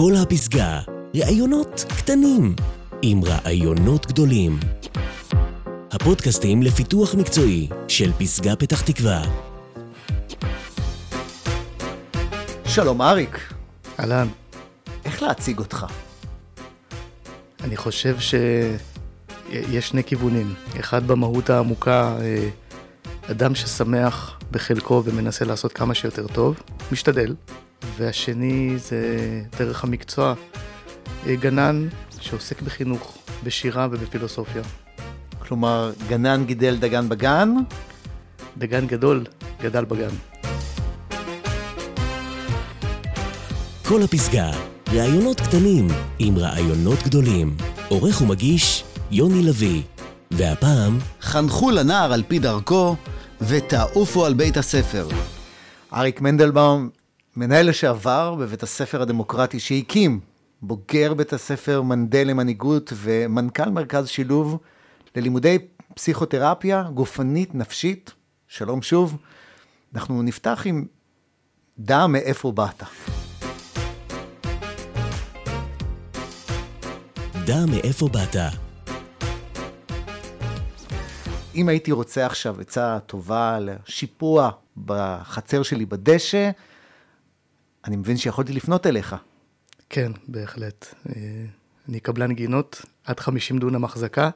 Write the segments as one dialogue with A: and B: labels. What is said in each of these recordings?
A: כל הפסגה, ראיונות קטנים עם רעיונות גדולים. הפודקאסטים לפיתוח מקצועי של פסגה פתח תקווה.
B: שלום אריק,
C: אהלן,
B: איך להציג אותך?
C: אני חושב שיש שני כיוונים. אחד במהות העמוקה, אה, אדם ששמח בחלקו ומנסה לעשות כמה שיותר טוב, משתדל. והשני זה דרך המקצוע, אה, גנן שעוסק בחינוך, בשירה ובפילוסופיה.
B: כלומר, גנן גידל דגן בגן,
C: דגן גדול גדל בגן.
A: כל הפסגה, ראיונות קטנים עם רעיונות גדולים. עורך ומגיש, יוני לביא. והפעם,
D: חנכו לנער על פי דרכו, ותעופו על בית הספר.
B: אריק מנדלבאום, מנהל לשעבר בבית הספר הדמוקרטי שהקים, בוגר בית הספר מנדל למנהיגות ומנכ"ל מרכז שילוב ללימודי פסיכותרפיה גופנית נפשית. שלום שוב. אנחנו נפתח עם דע מאיפה באת.
A: דע מאיפה באת.
B: אם הייתי רוצה עכשיו עצה טובה לשיפוע בחצר שלי בדשא, אני מבין שיכולתי לפנות אליך.
C: כן, בהחלט. אה, אני קבלן גינות, עד 50 דונם החזקה.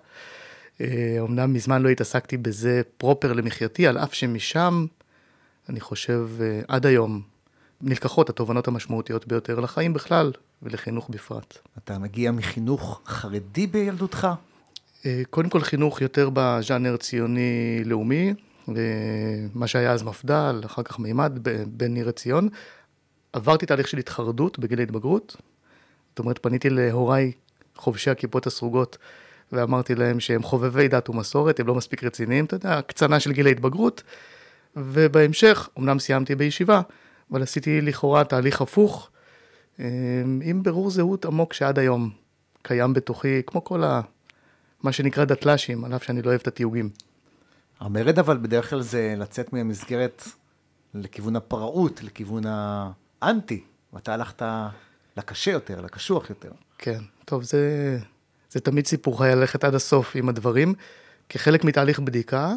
C: אה, אמנם מזמן לא התעסקתי בזה פרופר למחייתי, על אף שמשם, אני חושב, אה, עד היום, נלקחות התובנות המשמעותיות ביותר לחיים בכלל ולחינוך בפרט.
B: אתה מגיע מחינוך חרדי בילדותך?
C: קודם כל חינוך יותר בז'אנר ציוני-לאומי, מה שהיה אז מפד"ל, אחר כך מימד, בן ניר עציון. עברתי תהליך של התחרדות בגיל ההתבגרות. זאת אומרת, פניתי להוריי חובשי הכיפות הסרוגות, ואמרתי להם שהם חובבי דת ומסורת, הם לא מספיק רציניים, אתה יודע, הקצנה של גיל ההתבגרות. ובהמשך, אמנם סיימתי בישיבה, אבל עשיתי לכאורה תהליך הפוך, אה, עם ברור זהות עמוק שעד היום קיים בתוכי, כמו כל ה... מה שנקרא דתל"שים, על אף שאני לא אוהב את התיוגים.
B: המרד אבל בדרך כלל זה לצאת מהמסגרת לכיוון הפראות, לכיוון האנטי, ואתה הלכת לקשה יותר, לקשוח יותר.
C: כן, טוב, זה, זה תמיד סיפור חיי ללכת עד הסוף עם הדברים, כחלק מתהליך בדיקה,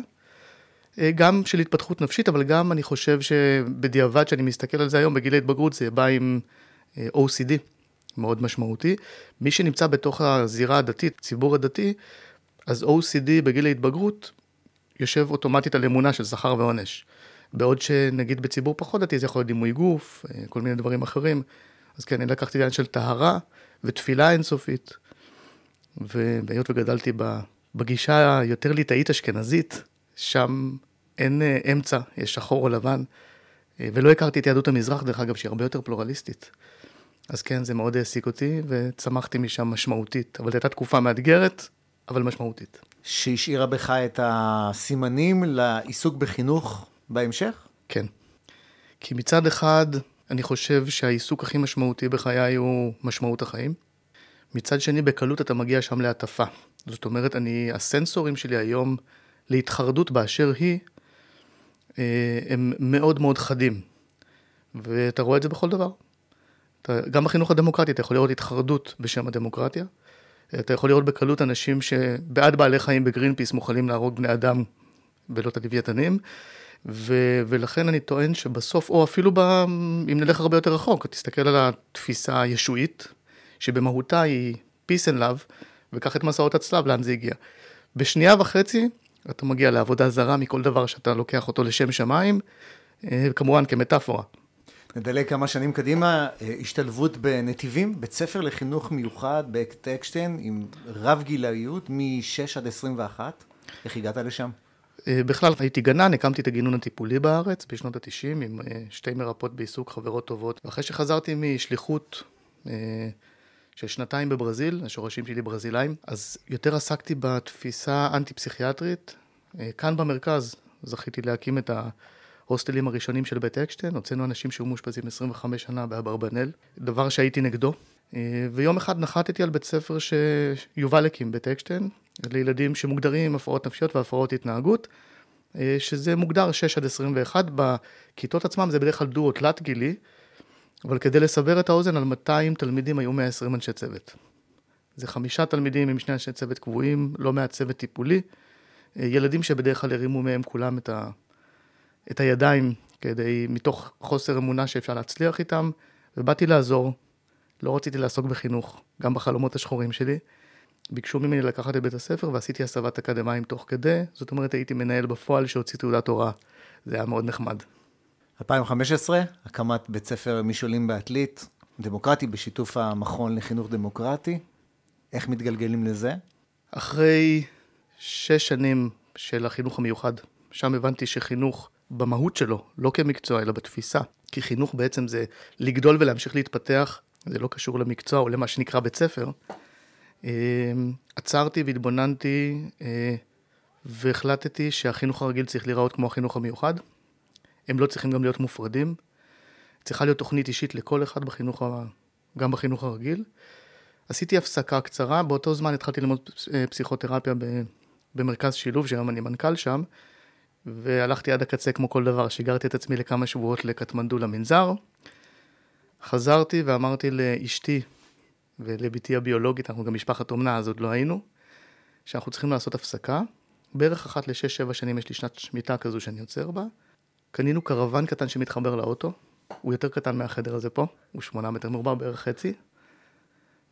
C: אה, גם של התפתחות נפשית, אבל גם אני חושב שבדיעבד, שאני מסתכל על זה היום, בגיל ההתבגרות, זה בא עם אה, OCD. מאוד משמעותי. מי שנמצא בתוך הזירה הדתית, ציבור הדתי, אז OCD בגיל ההתבגרות יושב אוטומטית על אמונה של שכר ועונש. בעוד שנגיד בציבור פחות דתי זה יכול להיות דימוי גוף, אה, כל מיני דברים אחרים. אז כן, אני לקחתי עניין של טהרה ותפילה אינסופית. והיות וגדלתי בגישה היותר ליטאית אשכנזית, שם אין אה, אמצע, יש שחור או לבן. אה, ולא הכרתי את יהדות המזרח, דרך אגב, שהיא הרבה יותר פלורליסטית. אז כן, זה מאוד העסיק אותי, וצמחתי משם משמעותית. אבל זו הייתה תקופה מאתגרת, אבל משמעותית.
B: שהשאירה בך את הסימנים לעיסוק בחינוך בהמשך?
C: כן. כי מצד אחד, אני חושב שהעיסוק הכי משמעותי בחיי הוא משמעות החיים. מצד שני, בקלות אתה מגיע שם להטפה. זאת אומרת, אני, הסנסורים שלי היום להתחרדות באשר היא, אה, הם מאוד מאוד חדים. ואתה רואה את זה בכל דבר. אתה, גם בחינוך הדמוקרטי אתה יכול לראות התחרדות בשם הדמוקרטיה. אתה יכול לראות בקלות אנשים שבעד בעלי חיים בגרין פיס מוכנים להרוג בני אדם ולא את הלוויתנים. ו- ולכן אני טוען שבסוף, או אפילו ב- אם נלך הרבה יותר רחוק, תסתכל על התפיסה הישועית, שבמהותה היא peace and love, וקח את מסעות הצלב, לאן זה הגיע. בשנייה וחצי אתה מגיע לעבודה זרה מכל דבר שאתה לוקח אותו לשם שמיים, אה, כמובן כמטאפורה.
B: נדלג כמה שנים קדימה, אה, השתלבות בנתיבים, בית ספר לחינוך מיוחד באקשטיין עם רב גילאיות מ-6 עד 21. איך הגעת לשם?
C: אה, בכלל הייתי גנן, הקמתי את הגינון הטיפולי בארץ בשנות ה-90 עם אה, שתי מרפאות בעיסוק, חברות טובות. ואחרי שחזרתי משליחות של שנתיים בברזיל, השורשים שלי ברזילאים, אז יותר עסקתי בתפיסה האנטי-פסיכיאטרית. כאן במרכז זכיתי להקים את. ההוסטלים הראשונים של בית אקשטיין, הוצאנו אנשים שהיו מאושפזים 25 שנה באברבנאל, דבר שהייתי נגדו. אה, ויום אחד נחתתי על בית ספר שיובל הקים, בית אקשטיין, לילדים שמוגדרים עם הפרעות נפשיות והפרעות התנהגות, אה, שזה מוגדר 6 עד 21, בכיתות עצמם זה בדרך כלל דו או תלת גילי, אבל כדי לסבר את האוזן, על 200 תלמידים היו 120 אנשי צוות. זה חמישה תלמידים עם שני אנשי צוות קבועים, לא מעט צוות טיפולי. אה, ילדים שבדרך כלל הרימו מהם כולם את, ה, את הידיים, כדי, מתוך חוסר אמונה שאפשר להצליח איתם, ובאתי לעזור. לא רציתי לעסוק בחינוך, גם בחלומות השחורים שלי. ביקשו ממני לקחת את בית הספר ועשיתי הסבת אקדמאים תוך כדי, זאת אומרת הייתי מנהל בפועל שהוציא תעודת הוראה. זה היה מאוד נחמד.
B: 2015, הקמת בית ספר משעולים בעתלית, דמוקרטי בשיתוף המכון לחינוך דמוקרטי. איך מתגלגלים לזה?
C: אחרי שש שנים של החינוך המיוחד, שם הבנתי שחינוך במהות שלו, לא כמקצוע, אלא בתפיסה, כי חינוך בעצם זה לגדול ולהמשיך להתפתח, זה לא קשור למקצוע או למה שנקרא בית ספר. אה, עצרתי והתבוננתי אה, והחלטתי שהחינוך הרגיל צריך להיראות כמו החינוך המיוחד. הם לא צריכים גם להיות מופרדים. צריכה להיות תוכנית אישית לכל אחד בחינוך, גם בחינוך הרגיל. עשיתי הפסקה קצרה, באותו זמן התחלתי ללמוד אה, פסיכותרפיה במרכז שילוב, שהיום אני מנכ"ל שם, והלכתי עד הקצה כמו כל דבר, שיגרתי את עצמי לכמה שבועות לקטמנדו למנזר. חזרתי ואמרתי לאשתי ולבתי הביולוגית, אנחנו גם משפחת אומנה, אז עוד לא היינו, שאנחנו צריכים לעשות הפסקה. בערך אחת לשש-שבע שנים יש לי שנת שמיטה כזו שאני עוצר בה. קנינו קרוון קטן שמתחבר לאוטו, הוא יותר קטן מהחדר הזה פה, הוא שמונה מטר מרובע, בערך חצי.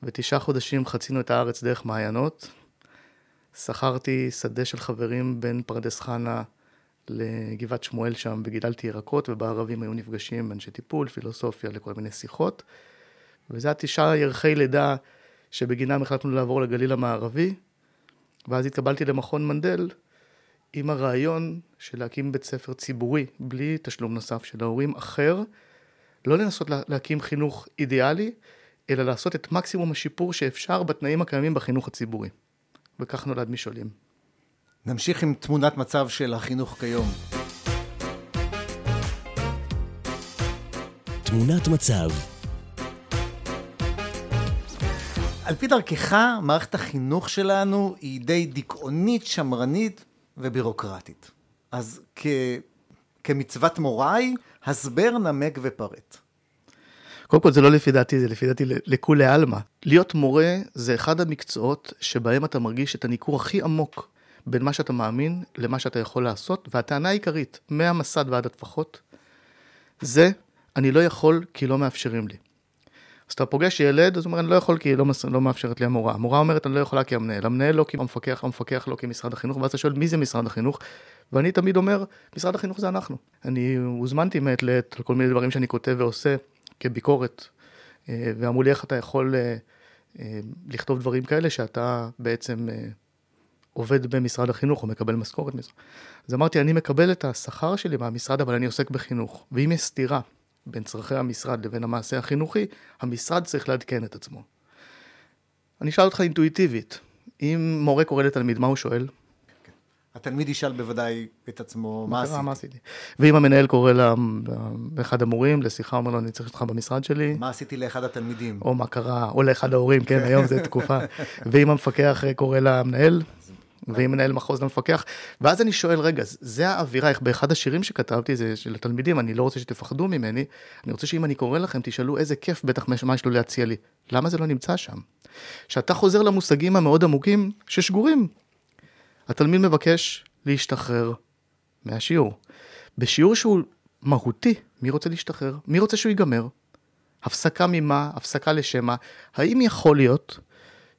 C: ותשעה חודשים חצינו את הארץ דרך מעיינות. שכרתי שדה של חברים בין פרדס חנה לגבעת שמואל שם, וגידלתי ירקות, ובערבים היו נפגשים אנשי טיפול, פילוסופיה, לכל מיני שיחות. וזה התשעה ירחי לידה שבגינם החלטנו לעבור לגליל המערבי, ואז התקבלתי למכון מנדל עם הרעיון של להקים בית ספר ציבורי, בלי תשלום נוסף של ההורים, אחר, לא לנסות להקים חינוך אידיאלי, אלא לעשות את מקסימום השיפור שאפשר בתנאים הקיימים בחינוך הציבורי. וכך נולד משעולים.
B: נמשיך עם תמונת מצב של החינוך כיום.
A: תמונת מצב
B: על פי דרכך, מערכת החינוך שלנו היא די דיכאונית, שמרנית ובירוקרטית. אז כ... כמצוות מוראי, הסבר, נמק ופרט.
C: קודם כל זה לא לפי דעתי, זה לפי דעתי לכולי עלמא. להיות מורה זה אחד המקצועות שבהם אתה מרגיש את הניכור הכי עמוק בין מה שאתה מאמין למה שאתה יכול לעשות, והטענה העיקרית, מהמסד ועד הטפחות, זה אני לא יכול כי לא מאפשרים לי. אז אתה פוגש ילד, אז הוא אומר, אני לא יכול כי לא, לא מאפשרת לי המורה. המורה אומרת, אני לא יכולה כי המנהל. המנהל לא כי המפקח, המפקח לא כי משרד החינוך, ואז אתה שואל, מי זה משרד החינוך? ואני תמיד אומר, משרד החינוך זה אנחנו. אני הוזמנתי מעת לעת על כל מיני דברים שאני כותב ועושה כביקורת, אה, ואמרו לי, איך אתה יכול אה, אה, לכתוב דברים כאלה שאתה בעצם עובד במשרד החינוך או מקבל משכורת. אז אמרתי, אני מקבל את השכר שלי מהמשרד, אבל אני עוסק בחינוך. ואם יש סתירה בין צרכי המשרד לבין המעשה החינוכי, המשרד צריך לעדכן את עצמו. אני אשאל אותך אינטואיטיבית, אם מורה קורא לתלמיד, מה הוא שואל?
B: התלמיד ישאל בוודאי את עצמו, מה עשיתי?
C: מה עשיתי? ואם המנהל קורא לאחד המורים לשיחה, אומר לו, אני צריך אותך במשרד שלי.
B: מה עשיתי לאחד התלמידים?
C: או מה קרה, או לאחד ההורים, כן, היום זו תקופה. ואם המפקח קורא למנהל, ואם מנהל מחוז למפקח, ואז אני שואל, רגע, זה האווירה, איך באחד השירים שכתבתי, זה של התלמידים, אני לא רוצה שתפחדו ממני, אני רוצה שאם אני קורא לכם, תשאלו איזה כיף, בטח מה יש לו להציע לי. למה זה לא נמצא שם? כשאתה חוזר למושגים המאוד עמוקים, ששגורים. התלמיד מבקש להשתחרר מהשיעור. בשיעור שהוא מהותי, מי רוצה להשתחרר? מי רוצה שהוא ייגמר? הפסקה ממה? הפסקה לשם מה? האם יכול להיות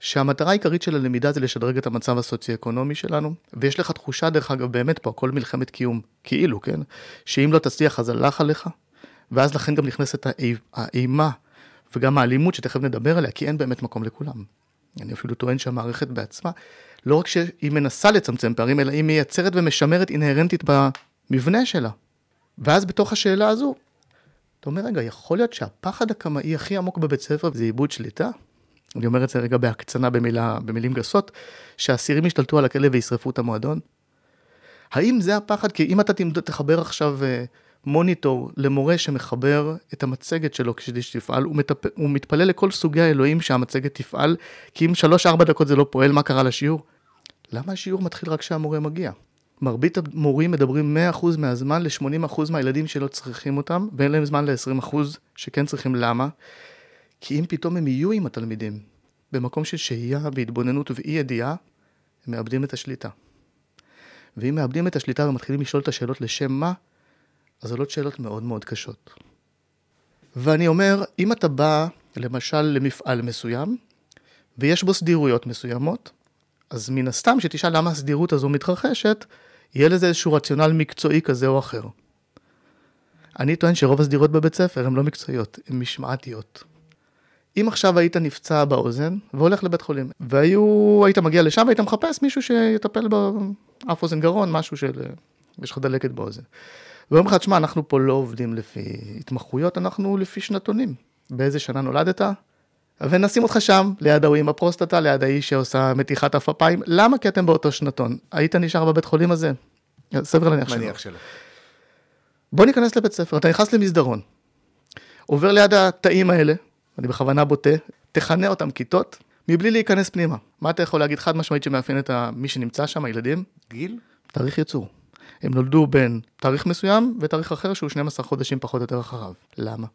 C: שהמטרה העיקרית של הלמידה זה לשדרג את המצב הסוציו-אקונומי שלנו, ויש לך תחושה, דרך אגב, באמת פה, הכל מלחמת קיום, כאילו, כן? שאם לא תצליח אז הלך עליך, ואז לכן גם נכנסת האימה וגם האלימות, שתכף נדבר עליה, כי אין באמת מקום לכולם. אני אפילו טוען שהמערכת בעצמה, לא רק שהיא מנסה לצמצם פערים, אלא היא מייצרת ומשמרת אינהרנטית במבנה שלה. ואז בתוך השאלה הזו, אתה אומר, רגע, יכול להיות שהפחד הקמאי הכי עמוק בבית ספר זה עיבוד שליטה? אני אומר את זה רגע בהקצנה במילה, במילים גסות, שהאסירים ישתלטו על הכלא וישרפו את המועדון? האם זה הפחד? כי אם אתה תחבר עכשיו אה, מוניטור למורה שמחבר את המצגת שלו כדי שתפעל, הוא, מטפ... הוא מתפלל לכל סוגי האלוהים שהמצגת תפעל, כי אם שלוש-ארבע דקות זה לא פועל, מה קרה לשיעור? למה השיעור מתחיל רק כשהמורה מגיע? מרבית המורים מדברים 100% מהזמן ל-80% מהילדים שלא צריכים אותם, ואין להם זמן ל-20% שכן צריכים. למה? כי אם פתאום הם יהיו עם התלמידים במקום של שהייה והתבוננות ואי ידיעה, הם מאבדים את השליטה. ואם מאבדים את השליטה ומתחילים לשאול את השאלות לשם מה, אז עולות שאלות מאוד מאוד קשות. ואני אומר, אם אתה בא, למשל, למפעל מסוים, ויש בו סדירויות מסוימות, אז מן הסתם, שתשאל למה הסדירות הזו מתרחשת, יהיה לזה איזשהו רציונל מקצועי כזה או אחר. אני טוען שרוב הסדירות בבית ספר הן לא מקצועיות, הן משמעתיות. אם עכשיו היית נפצע באוזן והולך לבית חולים, והיית מגיע לשם והיית מחפש מישהו שיטפל באף אוזן גרון, משהו של... יש לך דלקת באוזן. ואומרים לך, תשמע, אנחנו פה לא עובדים לפי התמחויות, אנחנו לפי שנתונים. באיזה שנה נולדת? ונשים אותך שם, ליד ההוא עם הפרוסטטה, ליד האיש שעושה מתיחת עפפיים. למה? כי אתם באותו שנתון. היית נשאר בבית חולים הזה? סביר להניח שלא.
B: מניח שלא.
C: בוא ניכנס לבית ספר, אתה נכנס למסדרון, עובר ליד התאים האלה, אני בכוונה בוטה, תכנה אותם כיתות, מבלי להיכנס פנימה. מה אתה יכול להגיד חד משמעית שמאפיין את מי שנמצא שם, הילדים?
B: גיל?
C: תאריך ייצור. הם נולדו בין תאריך מסוים ותאריך אחר שהוא 12 חודשים פחות או יותר אחריו. למה?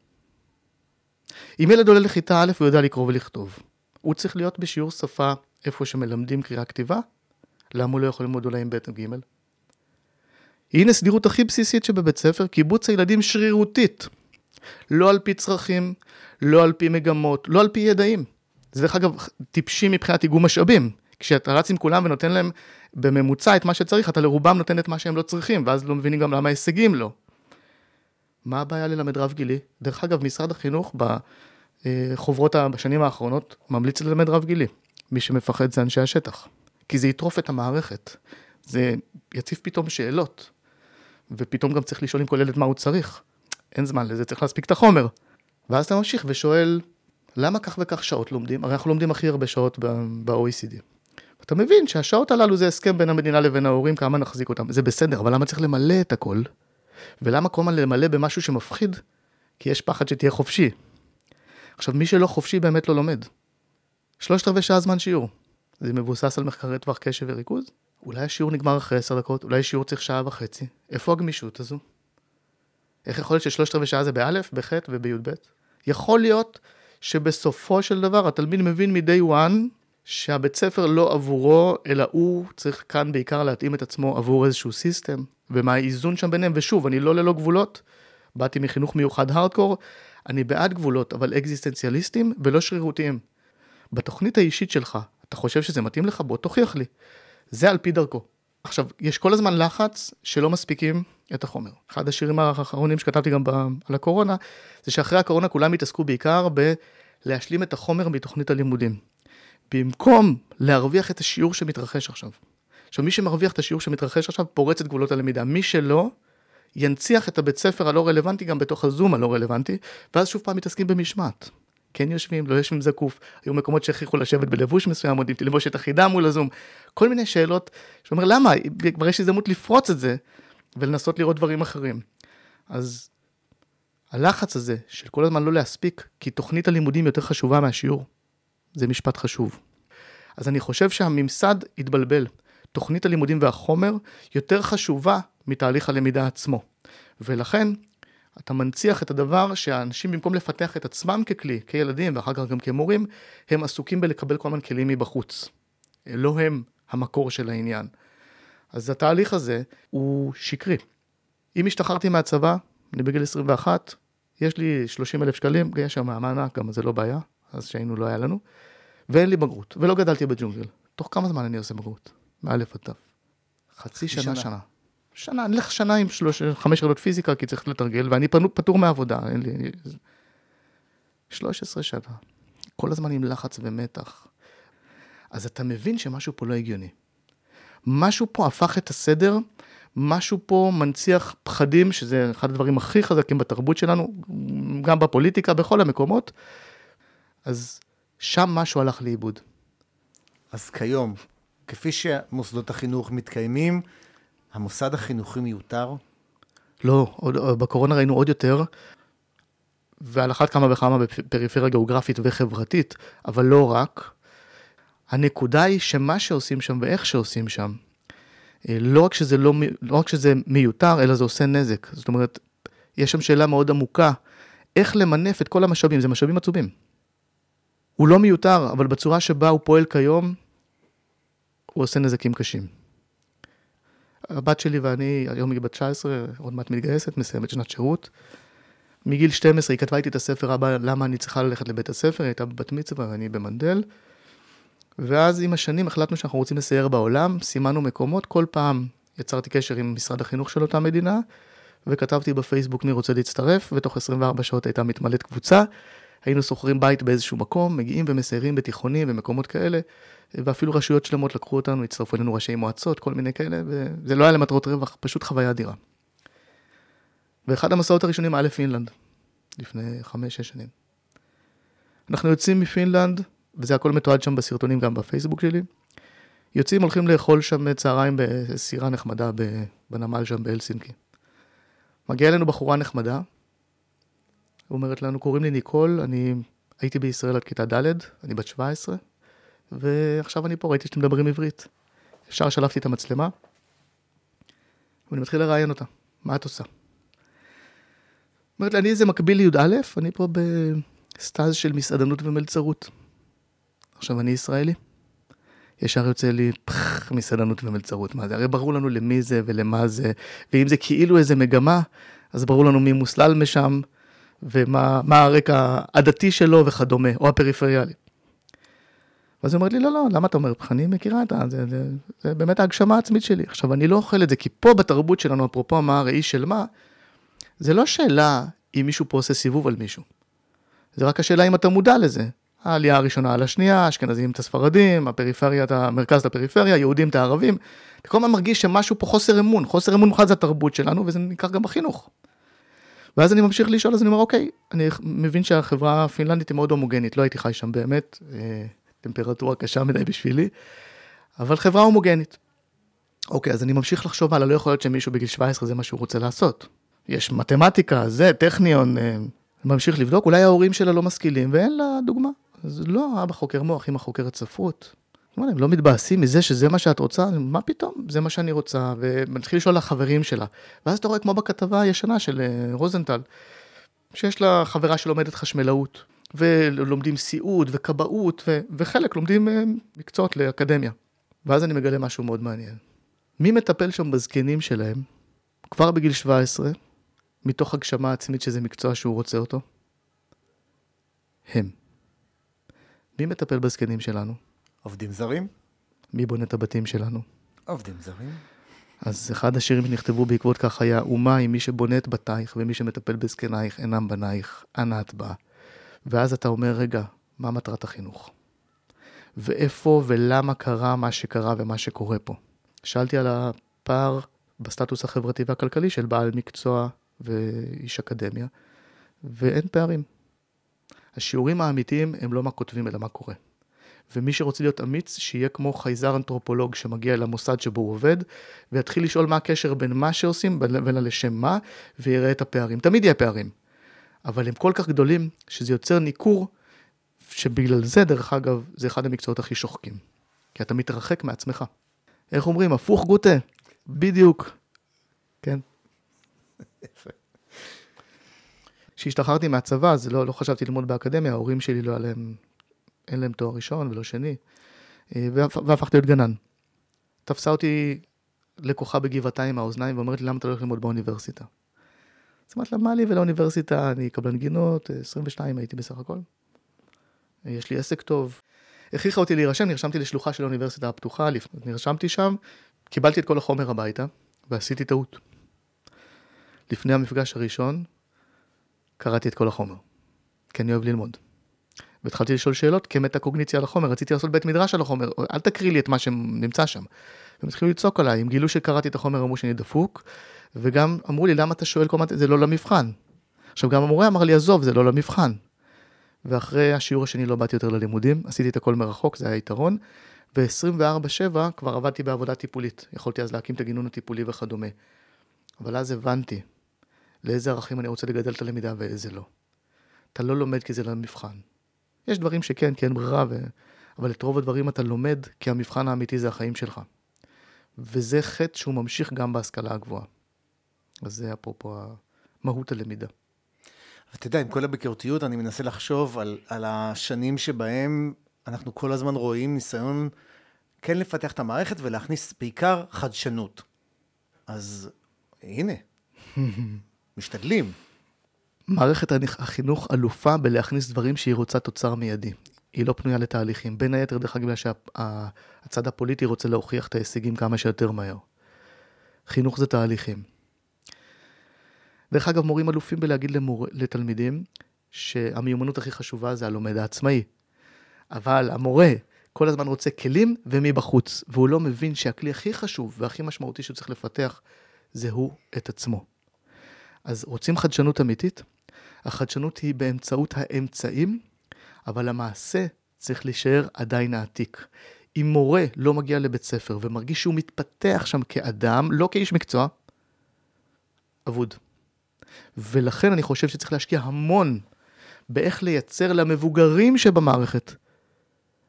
C: אם ילד עולה לכיתה א' הוא יודע לקרוא ולכתוב. הוא צריך להיות בשיעור שפה איפה שמלמדים קריאה כתיבה? למה הוא לא יכול ללמוד אולי עם ב' או ג'? הנה סדירות הכי בסיסית שבבית ספר, קיבוץ הילדים שרירותית. לא על פי צרכים, לא על פי מגמות, לא על פי ידעים. זה דרך אגב טיפשי מבחינת איגום משאבים. כשאתה רץ עם כולם ונותן להם בממוצע את מה שצריך, אתה לרובם נותן את מה שהם לא צריכים, ואז לא מבינים גם למה ההישגים לא. מה הבעיה ללמד רב גילי? דרך אגב, משרד החינוך בחוברות בשנים האחרונות ממליץ ללמד רב גילי. מי שמפחד זה אנשי השטח. כי זה יטרוף את המערכת. זה יציף פתאום שאלות. ופתאום גם צריך לשאול עם כל ילד מה הוא צריך. אין זמן לזה, צריך להספיק את החומר. ואז אתה ממשיך ושואל, למה כך וכך שעות לומדים? הרי אנחנו לומדים הכי הרבה שעות ב-OECD. אתה מבין שהשעות הללו זה הסכם בין המדינה לבין ההורים, כמה נחזיק אותם. זה בסדר, אבל למה צריך למלא את הכל? ולמה כל הזמן למלא במשהו שמפחיד? כי יש פחד שתהיה חופשי. עכשיו, מי שלא חופשי באמת לא לומד. שלושת רבעי שעה זמן שיעור. זה מבוסס על מחקרי טווח קשב וריכוז? אולי השיעור נגמר אחרי עשר דקות, אולי השיעור צריך שעה וחצי. איפה הגמישות הזו? איך יכול להיות ששלושת רבעי שעה זה באלף, בחטא ובי"ב? יכול להיות שבסופו של דבר התלמיד מבין מ-day one שהבית ספר לא עבורו, אלא הוא צריך כאן בעיקר להתאים את עצמו עבור איזשהו סיסטם, ומה האיזון שם ביניהם, ושוב, אני לא ללא גבולות, באתי מחינוך מיוחד הארדקור, אני בעד גבולות, אבל אקזיסטנציאליסטים ולא שרירותיים. בתוכנית האישית שלך, אתה חושב שזה מתאים לך? בוא תוכיח לי. זה על פי דרכו. עכשיו, יש כל הזמן לחץ שלא מספיקים את החומר. אחד השירים האחרונים שכתבתי גם על הקורונה, זה שאחרי הקורונה כולם התעסקו בעיקר בלהשלים את החומר מתוכנית הלימודים. במקום להרוויח את השיעור שמתרחש עכשיו. עכשיו, מי שמרוויח את השיעור שמתרחש עכשיו פורץ את גבולות הלמידה. מי שלא, ינציח את הבית ספר הלא רלוונטי גם בתוך הזום הלא רלוונטי, ואז שוב פעם מתעסקים במשמעת. כן יושבים, לא יושבים זקוף, היו מקומות שהכריחו לשבת בלבוש מסוים, עוד עם תלבושת אחידה מול הזום, כל מיני שאלות, שאומר למה, כבר יש הזדמנות לפרוץ את זה, ולנסות לראות דברים אחרים. אז הלחץ הזה של כל הזמן לא להספיק, כי תוכנית הלימודים יותר חשובה מהשיעור, זה משפט חשוב. אז אני חושב שהממסד התבלבל. תוכנית הלימודים והחומר יותר חשובה מתהליך הלמידה עצמו. ולכן, אתה מנציח את הדבר שהאנשים במקום לפתח את עצמם ככלי, כילדים ואחר כך גם כמורים, הם עסוקים בלקבל כל הזמן כלים מבחוץ. לא הם המקור של העניין. אז התהליך הזה הוא שקרי. אם השתחררתי מהצבא, אני בגיל 21, יש לי 30 אלף שקלים, יש שם מענק, גם זה לא בעיה, אז שהיינו לא היה לנו, ואין לי בגרות, ולא גדלתי בג'ונגל. תוך כמה זמן אני עושה בגרות? מאלף עד תו. חצי שנה, שנה. שנה. שנה, אני אלך שנה עם שלוש, חמש שאלות פיזיקה, כי צריך לתרגל, ואני פטור מעבודה, אין לי... 13 שנה. כל הזמן עם לחץ ומתח. אז אתה מבין שמשהו פה לא הגיוני. משהו פה הפך את הסדר, משהו פה מנציח פחדים, שזה אחד הדברים הכי חזקים בתרבות שלנו, גם בפוליטיקה, בכל המקומות. אז שם משהו הלך לאיבוד.
B: אז כיום, כפי שמוסדות החינוך מתקיימים, המוסד החינוכי מיותר?
C: לא, עוד, בקורונה ראינו עוד יותר, ועל אחת כמה וכמה בפריפריה גיאוגרפית וחברתית, אבל לא רק. הנקודה היא שמה שעושים שם ואיך שעושים שם, אה, לא רק שזה, לא, לא רק שזה מיותר, אלא זה עושה נזק. זאת אומרת, יש שם שאלה מאוד עמוקה, איך למנף את כל המשאבים, זה משאבים עצובים. הוא לא מיותר, אבל בצורה שבה הוא פועל כיום, הוא עושה נזקים קשים. הבת שלי ואני, היום היא בת 19, עוד מעט מתגייסת, מסיימת שנת שירות. מגיל 12 היא כתבה איתי את הספר הבא, למה אני צריכה ללכת לבית הספר, היא הייתה בבת מצווה ואני במנדל. ואז עם השנים החלטנו שאנחנו רוצים לסייר בעולם, סימנו מקומות, כל פעם יצרתי קשר עם משרד החינוך של אותה מדינה, וכתבתי בפייסבוק מי רוצה להצטרף, ותוך 24 שעות הייתה מתמלאת קבוצה. היינו שוכרים בית באיזשהו מקום, מגיעים ומסיירים בתיכונים ומקומות כאלה, ואפילו רשויות שלמות לקחו אותנו, הצטרפו אלינו ראשי מועצות, כל מיני כאלה, וזה לא היה למטרות רווח, פשוט חוויה אדירה. ואחד המסעות הראשונים היה לפינלנד, לפני חמש-שש שנים. אנחנו יוצאים מפינלנד, וזה הכל מתועד שם בסרטונים, גם בפייסבוק שלי. יוצאים, הולכים לאכול שם צהריים בסירה נחמדה בנמל שם באלסינקי. מגיעה אלינו בחורה נחמדה, אומרת לנו, קוראים לי ניקול, אני הייתי בישראל עד כיתה ד', אני בת 17, ועכשיו אני פה, ראיתי שאתם מדברים עברית. ישר שלפתי את המצלמה, ואני מתחיל לראיין אותה, מה את עושה? אומרת לי, אני איזה מקביל לי"א, אני פה בסטאז' של מסעדנות ומלצרות. עכשיו, אני ישראלי. ישר יוצא לי, פח, מסעדנות ומלצרות, מה זה? הרי ברור לנו למי זה ולמה זה, ואם זה כאילו איזה מגמה, אז ברור לנו מי מוסלל משם, ומה הרקע הדתי שלו וכדומה, או הפריפריאלי. ואז היא אומרת לי, לא, לא, למה אתה אומר? אני מכירה את זה, זה, זה, זה באמת ההגשמה העצמית שלי. עכשיו, אני לא אוכל את זה, כי פה בתרבות שלנו, אפרופו מה הראי של מה, זה לא שאלה אם מישהו פה עושה סיבוב על מישהו. זה רק השאלה אם אתה מודע לזה. העלייה הראשונה על השנייה, אשכנזים את הספרדים, הפריפריה את המרכז את הפריפריה, יהודים את הערבים. אתה כל הזמן מרגיש שמשהו פה חוסר אמון, חוסר אמון בכלל זה התרבות שלנו, וזה ניקח גם בחינוך. ואז אני ממשיך לשאול, אז אני אומר, אוקיי, אני מבין שהחברה הפינלנדית היא מאוד הומוגנית, לא הייתי חי שם באמת, אה, טמפרטורה קשה מדי בשבילי, אבל חברה הומוגנית. אוקיי, אז אני ממשיך לחשוב הלאה, לא יכול להיות שמישהו בגיל 17 זה מה שהוא רוצה לעשות. יש מתמטיקה, זה, טכניון, אה, ממשיך לבדוק, אולי ההורים שלה לא משכילים ואין לה דוגמה. אז לא, אבא חוקר מוח, אמא חוקרת ספרות. הם לא מתבאסים מזה שזה מה שאת רוצה, מה פתאום, זה מה שאני רוצה, ומתחיל לשאול לחברים שלה. ואז אתה רואה כמו בכתבה הישנה של אה, רוזנטל, שיש לה חברה שלומדת חשמלאות, ולומדים סיעוד וכבאות, ו- וחלק לומדים uh, מקצועות לאקדמיה. ואז אני מגלה משהו מאוד מעניין. מי מטפל שם בזקנים שלהם, כבר בגיל 17, מתוך הגשמה עצמית שזה מקצוע שהוא רוצה אותו? הם. מי מטפל בזקנים שלנו?
B: עובדים זרים?
C: מי בונה את הבתים שלנו?
B: עובדים זרים.
C: אז אחד השירים שנכתבו בעקבות כך היה, אומה היא מי שבונה את בתייך ומי שמטפל בזקנייך אינם בנייך, אנה את באה. ואז אתה אומר, רגע, מה מטרת החינוך? ואיפה ולמה קרה מה שקרה ומה שקורה פה? שאלתי על הפער בסטטוס החברתי והכלכלי של בעל מקצוע ואיש אקדמיה, ואין פערים. השיעורים האמיתיים הם לא מה כותבים, אלא מה קורה. ומי שרוצה להיות אמיץ, שיהיה כמו חייזר אנתרופולוג שמגיע למוסד שבו הוא עובד, ויתחיל לשאול מה הקשר בין מה שעושים ובין לשם מה, ויראה את הפערים. תמיד יהיה פערים. אבל הם כל כך גדולים, שזה יוצר ניכור, שבגלל זה, דרך אגב, זה אחד המקצועות הכי שוחקים. כי אתה מתרחק מעצמך. איך אומרים? הפוך גוטה. בדיוק. כן. כשהשתחררתי מהצבא, אז לא, לא חשבתי ללמוד באקדמיה, ההורים שלי לא היה להם, אין להם תואר ראשון ולא שני, אה, והפכתי להיות גנן. תפסה אותי לקוחה בגבעתיים עם האוזניים ואומרת לי, למה אתה לא הולך ללמוד באוניברסיטה? אז אמרתי לה, מה לי ולאוניברסיטה, אני קבלן גינות, 22 הייתי בסך הכל. יש לי עסק טוב. הכריחה אותי להירשם, נרשמתי לשלוחה של האוניברסיטה הפתוחה, נרשמתי שם, קיבלתי את כל החומר הביתה, ועשיתי טעות. לפני המפגש הראשון, קראתי את כל החומר, כי אני אוהב ללמוד. והתחלתי לשאול שאלות כמטה-קוגניציה על החומר, רציתי לעשות בית מדרש על החומר, אל תקריא לי את מה שנמצא שם. והם התחילו לצעוק עליי, הם גילו שקראתי את החומר, אמרו שאני דפוק, וגם אמרו לי, למה אתה שואל כל מה, זה לא למבחן. עכשיו, גם המורה אמר לי, עזוב, זה לא למבחן. ואחרי השיעור השני לא באתי יותר ללימודים, עשיתי את הכל מרחוק, זה היה יתרון. ו-24-7 כבר עבדתי בעבודה טיפולית. יכולתי אז להקים את הגינון הטיפולי וכדומה. אבל אז הבנתי לאיזה ערכים אני רוצה לגדל את הלמידה ואיזה לא. אתה לא לומד כי זה למבחן. יש דברים שכן, כי אין ברירה, ו... אבל את רוב הדברים אתה לומד כי המבחן האמיתי זה החיים שלך. וזה חטא שהוא ממשיך גם בהשכלה הגבוהה. אז זה אפרופו מהות הלמידה.
B: אתה יודע, עם כל הביקורתיות, אני מנסה לחשוב על, על השנים שבהם אנחנו כל הזמן רואים ניסיון כן לפתח את המערכת ולהכניס בעיקר חדשנות. אז הנה, משתדלים.
C: מערכת החינוך אלופה בלהכניס דברים שהיא רוצה תוצר מיידי. היא לא פנויה לתהליכים. בין היתר, דרך אגב, שהצד הפוליטי רוצה להוכיח את ההישגים כמה שיותר מהר. חינוך זה תהליכים. דרך אגב, מורים אלופים בלהגיד למור... לתלמידים שהמיומנות הכי חשובה זה הלומד העצמאי. אבל המורה כל הזמן רוצה כלים ומבחוץ, והוא לא מבין שהכלי הכי חשוב והכי משמעותי שהוא צריך לפתח זה הוא את עצמו. אז רוצים חדשנות אמיתית? החדשנות היא באמצעות האמצעים, אבל המעשה צריך להישאר עדיין העתיק. אם מורה לא מגיע לבית ספר ומרגיש שהוא מתפתח שם כאדם, לא כאיש מקצוע, אבוד. ולכן אני חושב שצריך להשקיע המון באיך לייצר למבוגרים שבמערכת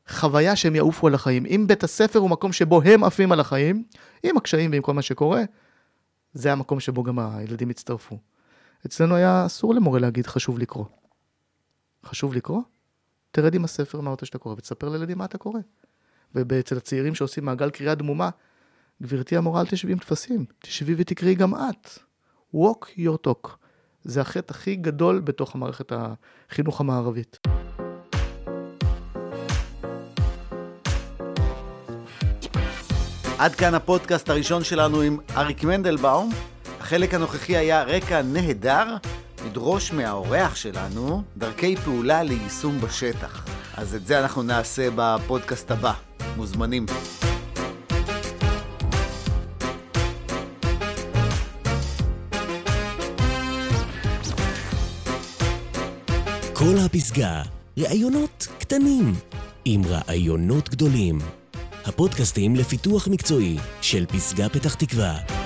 C: חוויה שהם יעופו על החיים. אם בית הספר הוא מקום שבו הם עפים על החיים, עם הקשיים ועם כל מה שקורה, זה המקום שבו גם הילדים יצטרפו. אצלנו היה אסור למורה להגיד חשוב לקרוא. חשוב לקרוא? תרד עם הספר מה אתה שאתה קורא ותספר לילדים מה אתה קורא. ואצל הצעירים שעושים מעגל קריאה דמומה, גברתי המורה אל תשבי עם טפסים, תשבי ותקראי גם את. walk your talk. זה החטא הכי גדול בתוך המערכת החינוך המערבית.
B: עד כאן הפודקאסט הראשון שלנו עם אריק מנדלבאום. החלק הנוכחי היה רקע נהדר, לדרוש מהאורח שלנו דרכי פעולה ליישום בשטח. אז את זה אנחנו נעשה בפודקאסט הבא. מוזמנים.
A: כל הפסגה, ראיונות קטנים עם רעיונות גדולים. הפודקאסטים לפיתוח מקצועי של פסגה פתח תקווה.